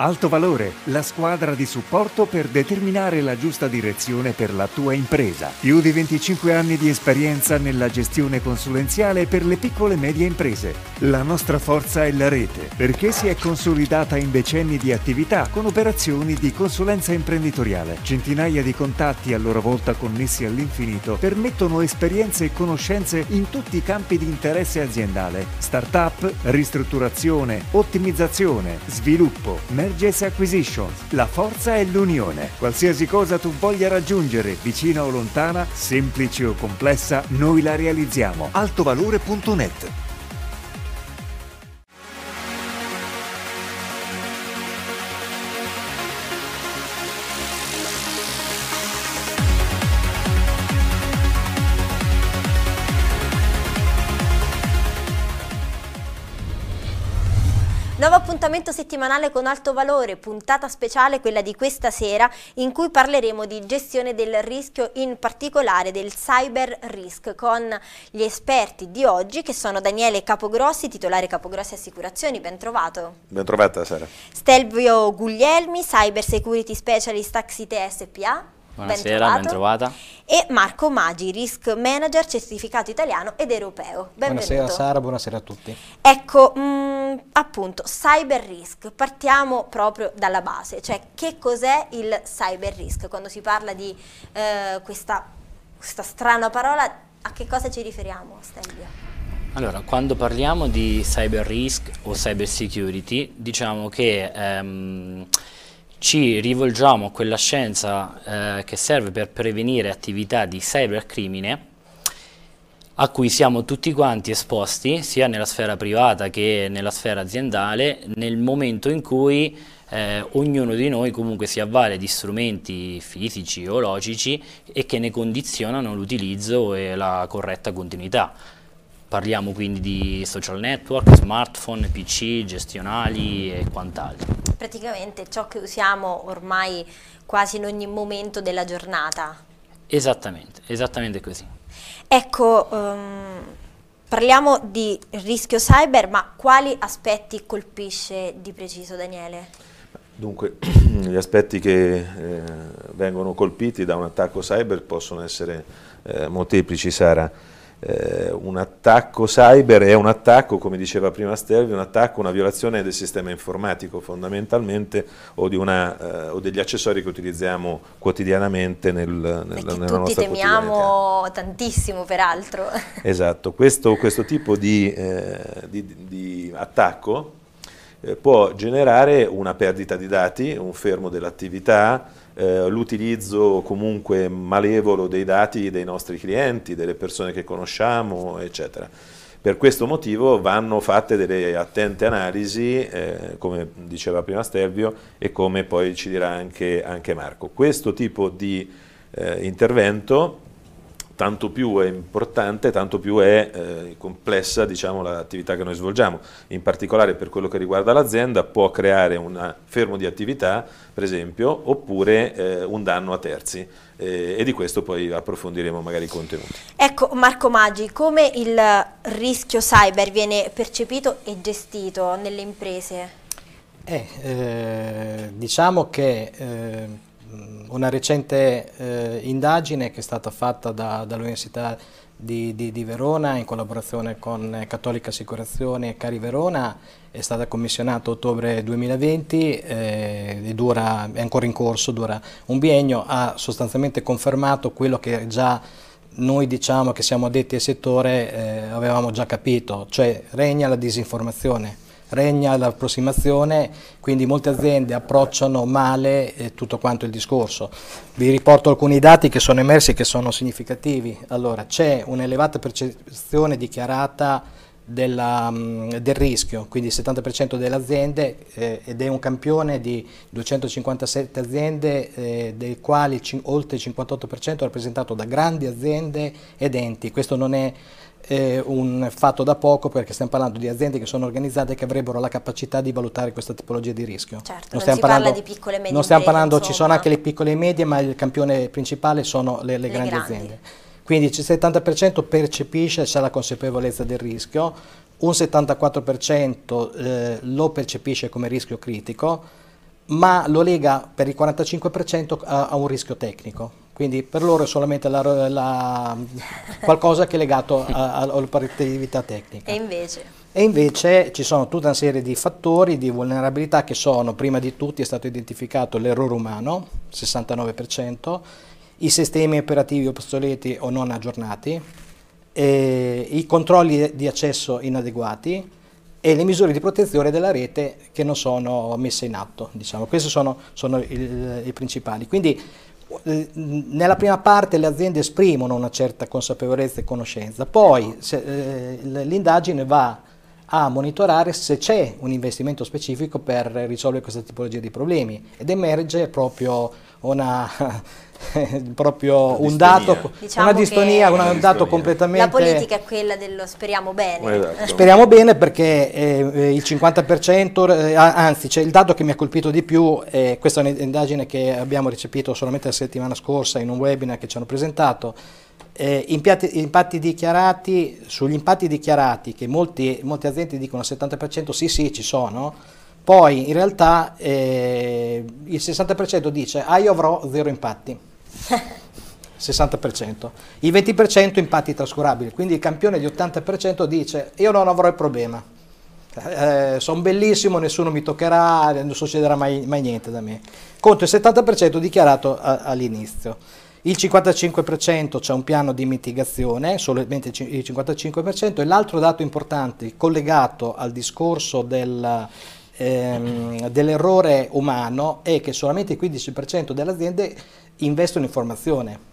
Alto Valore, la squadra di supporto per determinare la giusta direzione per la tua impresa. Più di 25 anni di esperienza nella gestione consulenziale per le piccole e medie imprese. La nostra forza è la rete, perché si è consolidata in decenni di attività con operazioni di consulenza imprenditoriale. Centinaia di contatti a loro volta connessi all'infinito permettono esperienze e conoscenze in tutti i campi di interesse aziendale. Startup, ristrutturazione, ottimizzazione, sviluppo, Mergers Acquisitions. La forza è l'unione. Qualsiasi cosa tu voglia raggiungere, vicina o lontana, semplice o complessa, noi la realizziamo. Altovalore.net appuntamento settimanale con Alto Valore, puntata speciale quella di questa sera in cui parleremo di gestione del rischio, in particolare del cyber risk, con gli esperti di oggi che sono Daniele Capogrossi, titolare Capogrossi Assicurazioni, ben trovato. Ben trovata Sara. Stelvio Guglielmi, Cyber Security Specialist Axite SPA. Buonasera, ben, trovata. E Marco Maggi, Risk Manager certificato italiano ed europeo. Benvenuto. Buonasera Sara, buonasera a tutti. Ecco, mh, mm, appunto, cyber risk, partiamo proprio dalla base, cioè che cos'è il cyber risk? Quando si parla di eh, questa, questa strana parola, a che cosa ci riferiamo, Stelvio? Allora, quando parliamo di cyber risk o cyber security, diciamo che ehm, ci rivolgiamo a quella scienza eh, che serve per prevenire attività di cybercrimine a cui siamo tutti quanti esposti sia nella sfera privata che nella sfera aziendale nel momento in cui eh, ognuno di noi comunque si avvale di strumenti fisici o logici e che ne condizionano l'utilizzo e la corretta continuità. Parliamo quindi di social network, smartphone, PC, gestionali e quant'altro. Praticamente ciò che usiamo ormai quasi in ogni momento della giornata. Esattamente, esattamente così. Ecco, um, parliamo di rischio cyber, ma quali aspetti colpisce di preciso Daniele? Dunque, gli aspetti che eh, vengono colpiti da un attacco cyber possono essere eh, molteplici, Sara eh, un attacco cyber è un attacco, come diceva prima Stelvio, un attacco, una violazione del sistema informatico fondamentalmente o, una, eh, o degli accessori che utilizziamo quotidianamente nel, nel, nella nostra tutti temiamo tantissimo peraltro. Esatto, questo, questo tipo di, eh, di, di attacco eh, può generare una perdita di dati, un fermo dell'attività, eh, l'utilizzo comunque malevolo dei dati dei nostri clienti, delle persone che conosciamo, eccetera. Per questo motivo vanno fatte delle attente analisi, eh, come diceva prima Stelvio e come poi ci dirà anche, anche Marco. Questo tipo di eh, intervento tanto più è importante, tanto più è eh, complessa diciamo, l'attività che noi svolgiamo. In particolare per quello che riguarda l'azienda può creare un fermo di attività, per esempio, oppure eh, un danno a terzi eh, e di questo poi approfondiremo magari i contenuti. Ecco Marco Maggi, come il rischio cyber viene percepito e gestito nelle imprese? Eh, eh, diciamo che eh, una recente eh, indagine che è stata fatta da, dall'Università di, di, di, Verona in collaborazione con Cattolica Assicurazioni e Cari Verona. È stata commissionata a ottobre 2020 eh, e dura, è ancora in corso, dura un biennio, ha sostanzialmente confermato quello che già noi diciamo che siamo addetti al settore eh, avevamo già capito, cioè regna la disinformazione regna l'approssimazione, quindi molte aziende approcciano male eh, tutto quanto il discorso. Vi riporto alcuni dati che sono emersi e che sono significativi. Allora, c'è un'elevata percezione dichiarata della, mm, del rischio, quindi il 70% delle aziende eh, ed è un campione di 257 aziende, eh, dei quali oltre il 58% è rappresentato da grandi aziende ed enti. Questo non è eh, un fatto da poco perché stiamo parlando di aziende che sono organizzate e che avrebbero la capacità di valutare questa tipologia di rischio. Certo, non, non si parla di piccole e medie Non stiamo parlando, insomma. ci sono anche le piccole e medie, ma il campione principale sono le, le, le grandi, grandi, aziende. Quindi il 70% percepisce, c'è la consapevolezza del rischio, un 74% eh, lo percepisce come rischio critico, ma lo lega per il 45% a, a un rischio tecnico. Quindi per loro è solamente la, la, qualcosa che è legato all'operatività tecnica. E invece? E invece ci sono tutta una serie di fattori di vulnerabilità che sono, prima di tutti è stato identificato l'errore umano, 69%, i sistemi operativi obsoleti o non aggiornati, i controlli di accesso inadeguati, e le misure di protezione della rete che non sono messe in atto. Diciamo. Questi sono, sono i, i, principali. Quindi nella prima parte le aziende esprimono una certa consapevolezza e conoscenza, poi eh, l'indagine va a monitorare se c'è un investimento specifico per risolvere questa tipologia di problemi ed emerge proprio una proprio un dato, diciamo una distonia, una un dato completamente... La politica è quella dello speriamo bene. Esatto. Speriamo bene perché eh, eh il 50%, eh, anzi c'è il dato che mi ha colpito di più, eh, questa è un'indagine che abbiamo recepito solamente la settimana scorsa in un webinar che ci hanno presentato, eh, impatti, impatti dichiarati, sugli impatti dichiarati che molti, molte aziende dicono al 70% sì sì ci sono, poi in realtà eh, il 60% dice ah io avrò zero impatti. 60%, il 20% impatti trascurabili, quindi il campione di 80% dice io non avrò il problema, eh, sono bellissimo, nessuno mi toccherà, non succederà mai, mai niente da me, contro il 70% dichiarato all'inizio. Il 55% c'è un piano di mitigazione, solamente il 55%, e l'altro dato importante collegato al discorso del, ehm, dell'errore umano è che solamente il 15% delle aziende investono in formazione.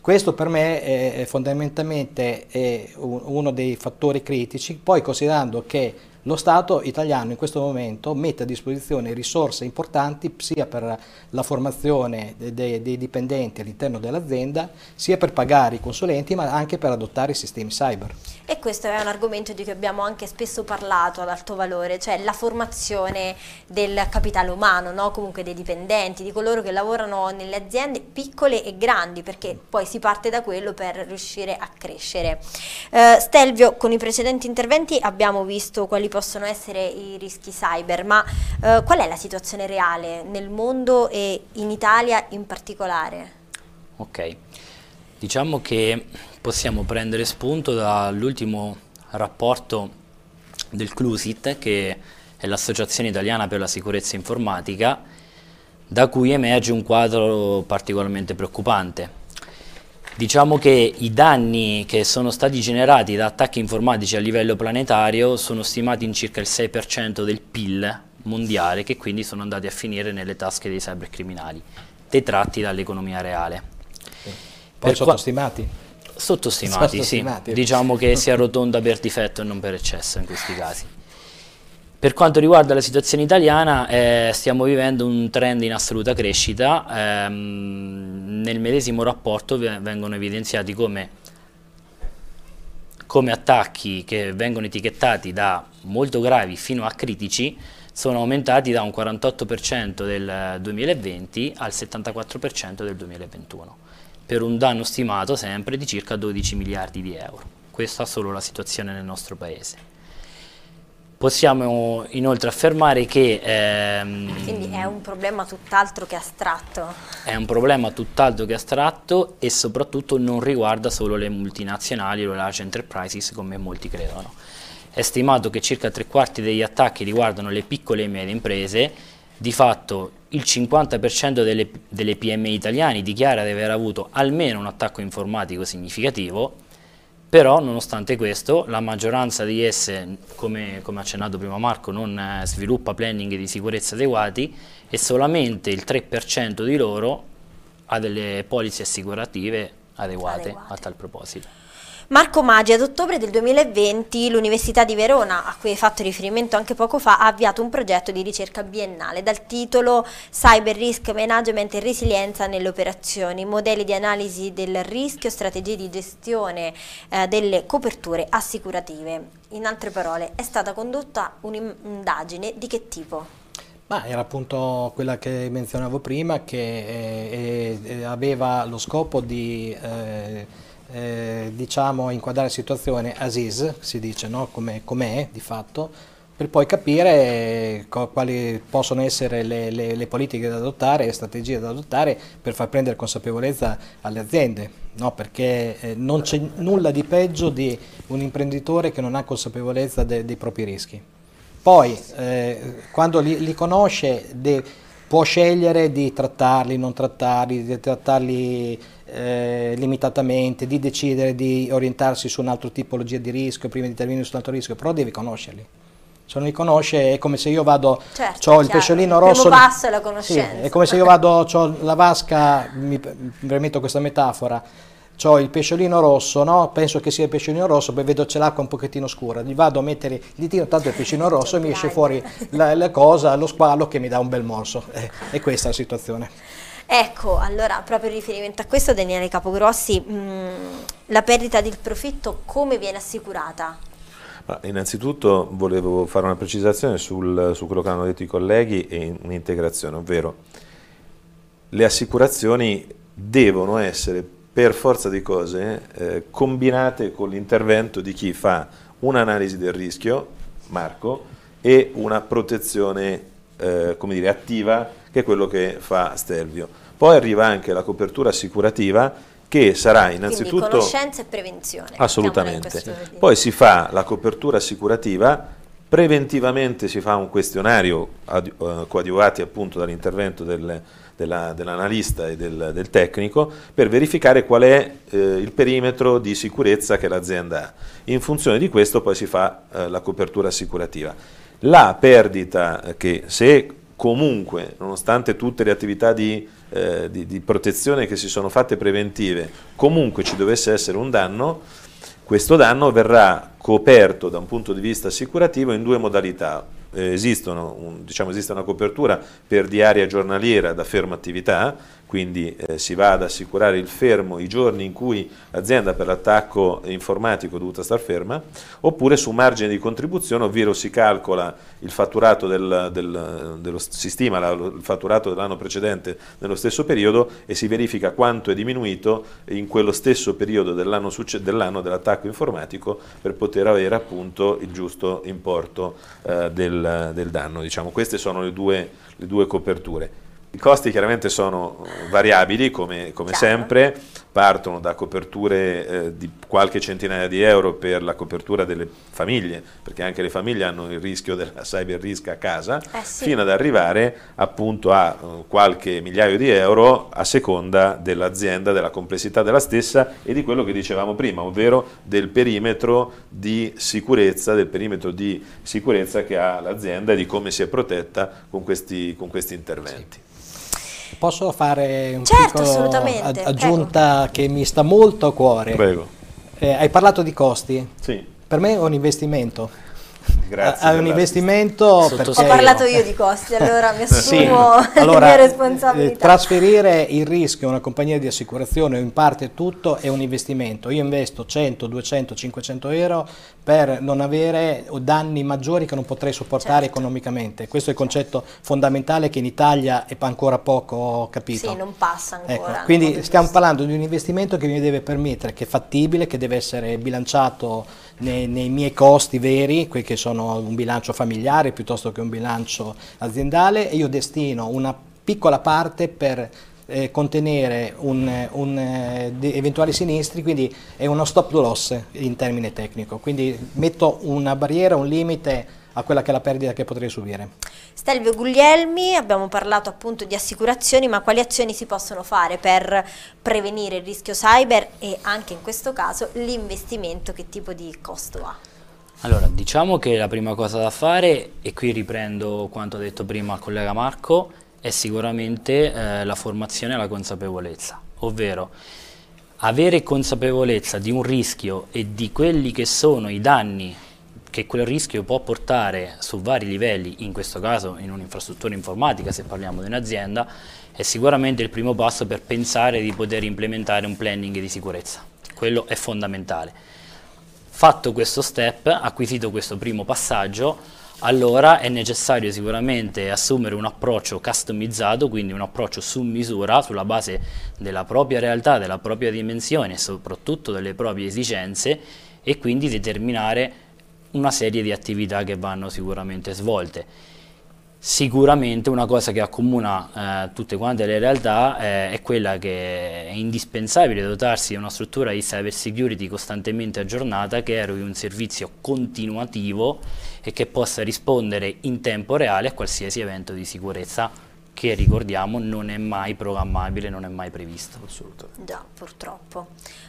Questo per me è, fondamentalmente è uno dei fattori critici, poi considerando che lo Stato italiano in questo momento mette a disposizione risorse importanti sia per la formazione dei, dei dipendenti all'interno dell'azienda, sia per pagare i consulenti, ma anche per adottare i sistemi cyber. E questo è un argomento di cui abbiamo anche spesso parlato ad alto valore, cioè la formazione del capitale umano, no? comunque dei dipendenti, di coloro che lavorano nelle aziende piccole e grandi, perché poi si parte da quello per riuscire a crescere. Uh, Stelvio, con i precedenti interventi abbiamo visto quali essere i rischi cyber, ma eh, qual è la situazione reale nel mondo e in Italia in particolare? Ok, diciamo che possiamo prendere spunto dall'ultimo rapporto del CLUSIT, che è l'Associazione Italiana per la Sicurezza Informatica, da cui emerge un quadro particolarmente preoccupante. Diciamo che i danni che sono stati generati da attacchi informatici a livello planetario sono stimati in circa il 6% del PIL mondiale che quindi sono andati a finire nelle tasche dei cybercriminali, detratti dall'economia reale. Sì. Poi per sottostimati? Sottostimati, sottostimati, sì. Diciamo che si arrotonda per difetto e non per eccesso in questi casi. Per quanto riguarda la situazione italiana, eh, stiamo vivendo un trend in assoluta crescita. Ehm, nel medesimo rapporto vengono evidenziati come, come attacchi che vengono etichettati da molto gravi fino a critici sono aumentati da un 48% del 2020 al 74% del 2021, per un danno stimato sempre di circa 12 miliardi di euro. Questa è solo la situazione nel nostro Paese. Possiamo inoltre affermare che... Ehm, Quindi è un problema tutt'altro che astratto. È un problema tutt'altro che astratto e soprattutto non riguarda solo le multinazionali o le large enterprises come molti credono. È stimato che circa tre quarti degli attacchi riguardano le piccole e medie imprese, di fatto il 50% delle, delle PMI italiane dichiara di aver avuto almeno un attacco informatico significativo però nonostante questo la maggioranza di esse, come, come accennato prima Marco, non eh, sviluppa planning di sicurezza adeguati e solamente il 3% di loro ha delle polizze assicurative adeguate, adeguate. a tal proposito. Marco Maggi, ad ottobre del 2020 l'Università di Verona, a cui hai fatto riferimento anche poco fa, ha avviato un progetto di ricerca biennale dal titolo Cyber Risk Management e Resilienza nelle operazioni, modelli di analisi del rischio, strategie di gestione eh, delle coperture assicurative. In altre parole, è stata condotta un'indagine di che tipo? Ma era appunto quella che menzionavo prima, che eh, eh, aveva lo scopo di eh, eh, diciamo, inquadrare la situazione as is, si dice, no? come è di fatto, per poi capire quali possono essere le, le, le, politiche da adottare, le strategie da adottare per far prendere consapevolezza alle aziende, no? perché eh, non c'è nulla di peggio di un imprenditore che non ha consapevolezza de, dei propri rischi. Poi, eh, quando li, li conosce, de, può scegliere di trattarli, non trattarli, di trattarli eh, limitatamente, di decidere di orientarsi su un'altra tipologia di rischio prima di intervenire su un altro rischio, però devi conoscerli. Se non li conosce è come se io vado, certo, ho il pesciolino rosso. Il passo è la conoscenza. Sì, è come se io vado, ho la vasca, mi permetto questa metafora, ho il pesciolino rosso, no? penso che sia il pesciolino rosso, poi vedo c'è l'acqua un pochettino scura, gli vado a mettere il ditino, tanto il pesciolino rosso e mi esce fuori la, la, cosa, lo squalo che mi dà un bel morso. Eh, è questa la situazione. Ecco, allora proprio in riferimento a questo Daniele Capogrossi, mh, mm, la perdita del profitto come viene assicurata? Ma innanzitutto volevo fare una precisazione sul, su quello che hanno detto i colleghi e un'integrazione, ovvero le assicurazioni devono essere per forza di cose eh, combinate con l'intervento di chi fa un'analisi del rischio, Marco, e una protezione eh, come dire, attiva, che è quello che fa Stelvio. Poi arriva anche la copertura assicurativa che sarà innanzitutto... Quindi conoscenza e prevenzione. Assolutamente. Poi si fa la copertura assicurativa, preventivamente si fa un questionario uh, coadiuvati appunto dall'intervento del, dell'analista dell e del, del, tecnico per verificare qual è eh, il perimetro di sicurezza che l'azienda ha. In funzione di questo poi si fa eh, la copertura assicurativa. La perdita eh, che se comunque, nonostante tutte le attività di eh, di, di, protezione che si sono fatte preventive, comunque ci dovesse essere un danno, questo danno verrà coperto da un punto di vista assicurativo in due modalità. Eh, esistono, un, diciamo, esiste una copertura per diaria giornaliera da ferma attività, quindi eh, si va ad assicurare il fermo i giorni in cui l'azienda per l'attacco informatico è dovuta star ferma, oppure su margine di contribuzione, ovvero si calcola il fatturato del, del, dello, si stima la, il fatturato dell'anno precedente nello stesso periodo e si verifica quanto è diminuito in quello stesso periodo dell'anno dell dell'attacco informatico per poter avere appunto il giusto importo eh, del, del, danno. Diciamo, queste sono le due, le due coperture. I costi chiaramente sono variabili come, come sempre, partono da coperture eh, di qualche centinaia di euro per la copertura delle famiglie, perché anche le famiglie hanno il rischio della cyber risk a casa, eh sì. fino ad arrivare appunto a uh, qualche migliaio di euro a seconda dell'azienda, della complessità della stessa e di quello che dicevamo prima, ovvero del perimetro di sicurezza, del perimetro di sicurezza che ha l'azienda e di come si è protetta con questi, con questi interventi. Sì. Posso fare un certo, piccolo aggiunta prego. che mi sta molto a cuore? Prego. Eh, hai parlato di costi? Sì. Per me è un investimento Grazie. È un investimento perché... Ho parlato io di costi, allora mi assumo sì. allora, le mie responsabilità. Eh, trasferire il rischio a una compagnia di assicurazione o in parte tutto è un investimento. Io investo 100, 200, 500 euro per non avere danni maggiori che non potrei sopportare certo. economicamente. Questo è il concetto fondamentale che in Italia è ancora poco capito. Sì, non passa ancora. Ecco, quindi stiamo parlando di un investimento che mi deve permettere, che è fattibile, che deve essere bilanciato nei, nei, miei costi veri, quei che sono un bilancio familiare piuttosto che un bilancio aziendale e io destino una piccola parte per eh, contenere un, un, eh, eventuali sinistri, quindi è uno stop loss in termine tecnico, quindi metto una barriera, un limite a quella che è la perdita che potrei subire. Stelvio Guglielmi, abbiamo parlato appunto di assicurazioni, ma quali azioni si possono fare per prevenire il rischio cyber e anche in questo caso l'investimento, che tipo di costo ha? Allora, diciamo che la prima cosa da fare, e qui riprendo quanto ha detto prima il collega Marco, è sicuramente eh, la formazione e la consapevolezza, ovvero avere consapevolezza di un rischio e di quelli che sono i danni che quel rischio può portare su vari livelli, in questo caso in un'infrastruttura informatica se parliamo di un'azienda, è sicuramente il primo passo per pensare di poter implementare un planning di sicurezza. Quello è fondamentale. Fatto questo step, acquisito questo primo passaggio, allora è necessario sicuramente assumere un approccio customizzato, quindi un approccio su misura sulla base della propria realtà, della propria dimensione e soprattutto delle proprie esigenze e quindi determinare una serie di attività che vanno sicuramente svolte. Sicuramente una cosa che accomuna eh, tutte quante le realtà eh, è quella che è indispensabile dotarsi di una struttura di cyber security costantemente aggiornata che eroghi un servizio continuativo e che possa rispondere in tempo reale a qualsiasi evento di sicurezza che ricordiamo non è mai programmabile, non è mai previsto. Assolutamente. Già, purtroppo.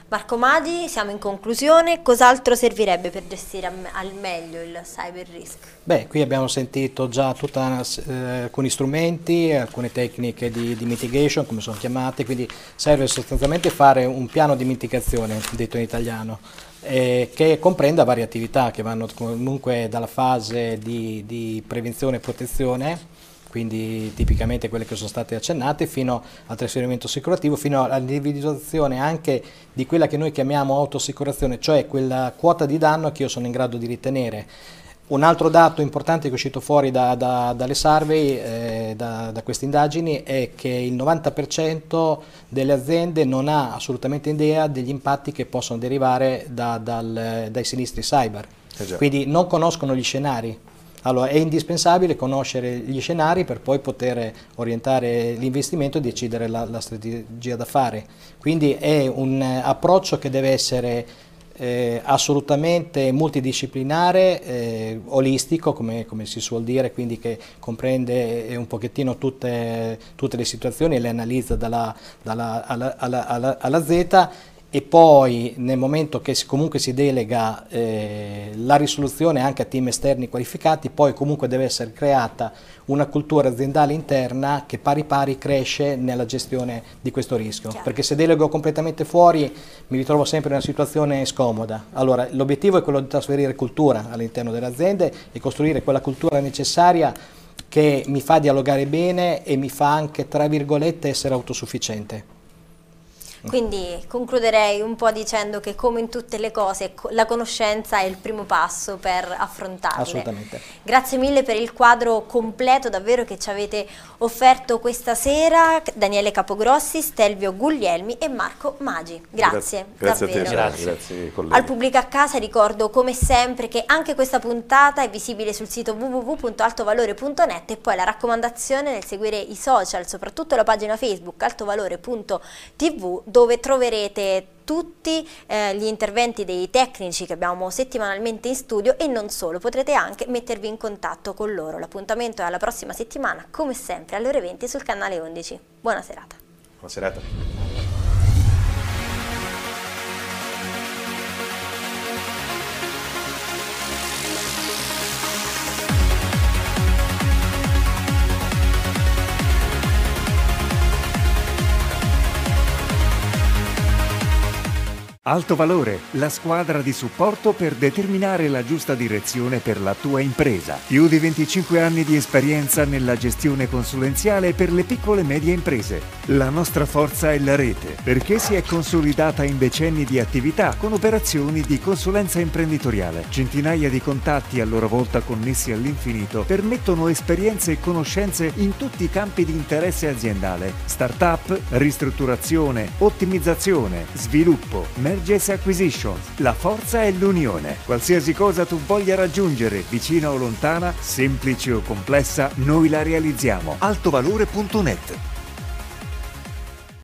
Marco Madi, siamo in conclusione, cos'altro servirebbe per gestire al meglio il cyber risk? Beh, qui abbiamo sentito già tutta, eh, alcuni strumenti, alcune tecniche di, di, mitigation, come sono chiamate, quindi serve sostanzialmente fare un piano di mitigazione, detto in italiano, eh, che comprenda varie attività che vanno comunque dalla fase di, di prevenzione e protezione, quindi tipicamente quelle che sono state accennate, fino al trasferimento assicurativo, fino all'individuazione anche di quella che noi chiamiamo autoassicurazione, cioè quella quota di danno che io sono in grado di ritenere. Un altro dato importante che è uscito fuori da, da, dalle survey, eh, da, da, queste indagini, è che il 90% delle aziende non ha assolutamente idea degli impatti che possono derivare dal, dai sinistri cyber. Eh Quindi non conoscono gli scenari. Allora è indispensabile conoscere gli scenari per poi poter orientare l'investimento e decidere la, la strategia da fare. Quindi è un approccio che deve essere eh, assolutamente multidisciplinare, eh, olistico come, come, si suol dire, quindi che comprende un pochettino tutte, tutte le situazioni e le analizza dalla, dalla, alla, alla, alla, alla Z e poi nel momento che comunque si delega eh, la risoluzione anche a team esterni qualificati, poi comunque deve essere creata una cultura aziendale interna che pari pari cresce nella gestione di questo rischio, Chiaro. perché se delego completamente fuori mi ritrovo sempre in una situazione scomoda. Allora l'obiettivo è quello di trasferire cultura all'interno delle aziende e costruire quella cultura necessaria che mi fa dialogare bene e mi fa anche, tra virgolette, essere autosufficiente. Quindi concluderei un po' dicendo che come in tutte le cose la conoscenza è il primo passo per affrontarle. Assolutamente. Grazie mille per il quadro completo davvero che ci avete offerto questa sera, Daniele Capogrossi, Stelvio Guglielmi e Marco Magi. Grazie. Grazie, grazie a te, grazie. grazie Al pubblico a casa ricordo come sempre che anche questa puntata è visibile sul sito www.altovalore.net e poi la raccomandazione nel seguire i social, soprattutto la pagina Facebook altovalore.tv dove troverete tutti eh, gli interventi dei tecnici che abbiamo settimanalmente in studio e non solo, potrete anche mettervi in contatto con loro. L'appuntamento è alla prossima settimana, come sempre, alle ore 20 sul canale 11. Buona serata. Buona serata. Alto Valore, la squadra di supporto per determinare la giusta direzione per la tua impresa. Più di 25 anni di esperienza nella gestione consulenziale per le piccole e medie imprese. La nostra forza è la rete, perché si è consolidata in decenni di attività con operazioni di consulenza imprenditoriale. Centinaia di contatti a loro volta connessi all'infinito permettono esperienze e conoscenze in tutti i campi di interesse aziendale. Startup, ristrutturazione, ottimizzazione, sviluppo, mercato Mergers Acquisitions. La forza è l'unione. Qualsiasi cosa tu voglia raggiungere, vicina o lontana, semplice o complessa, noi la realizziamo. Altovalore.net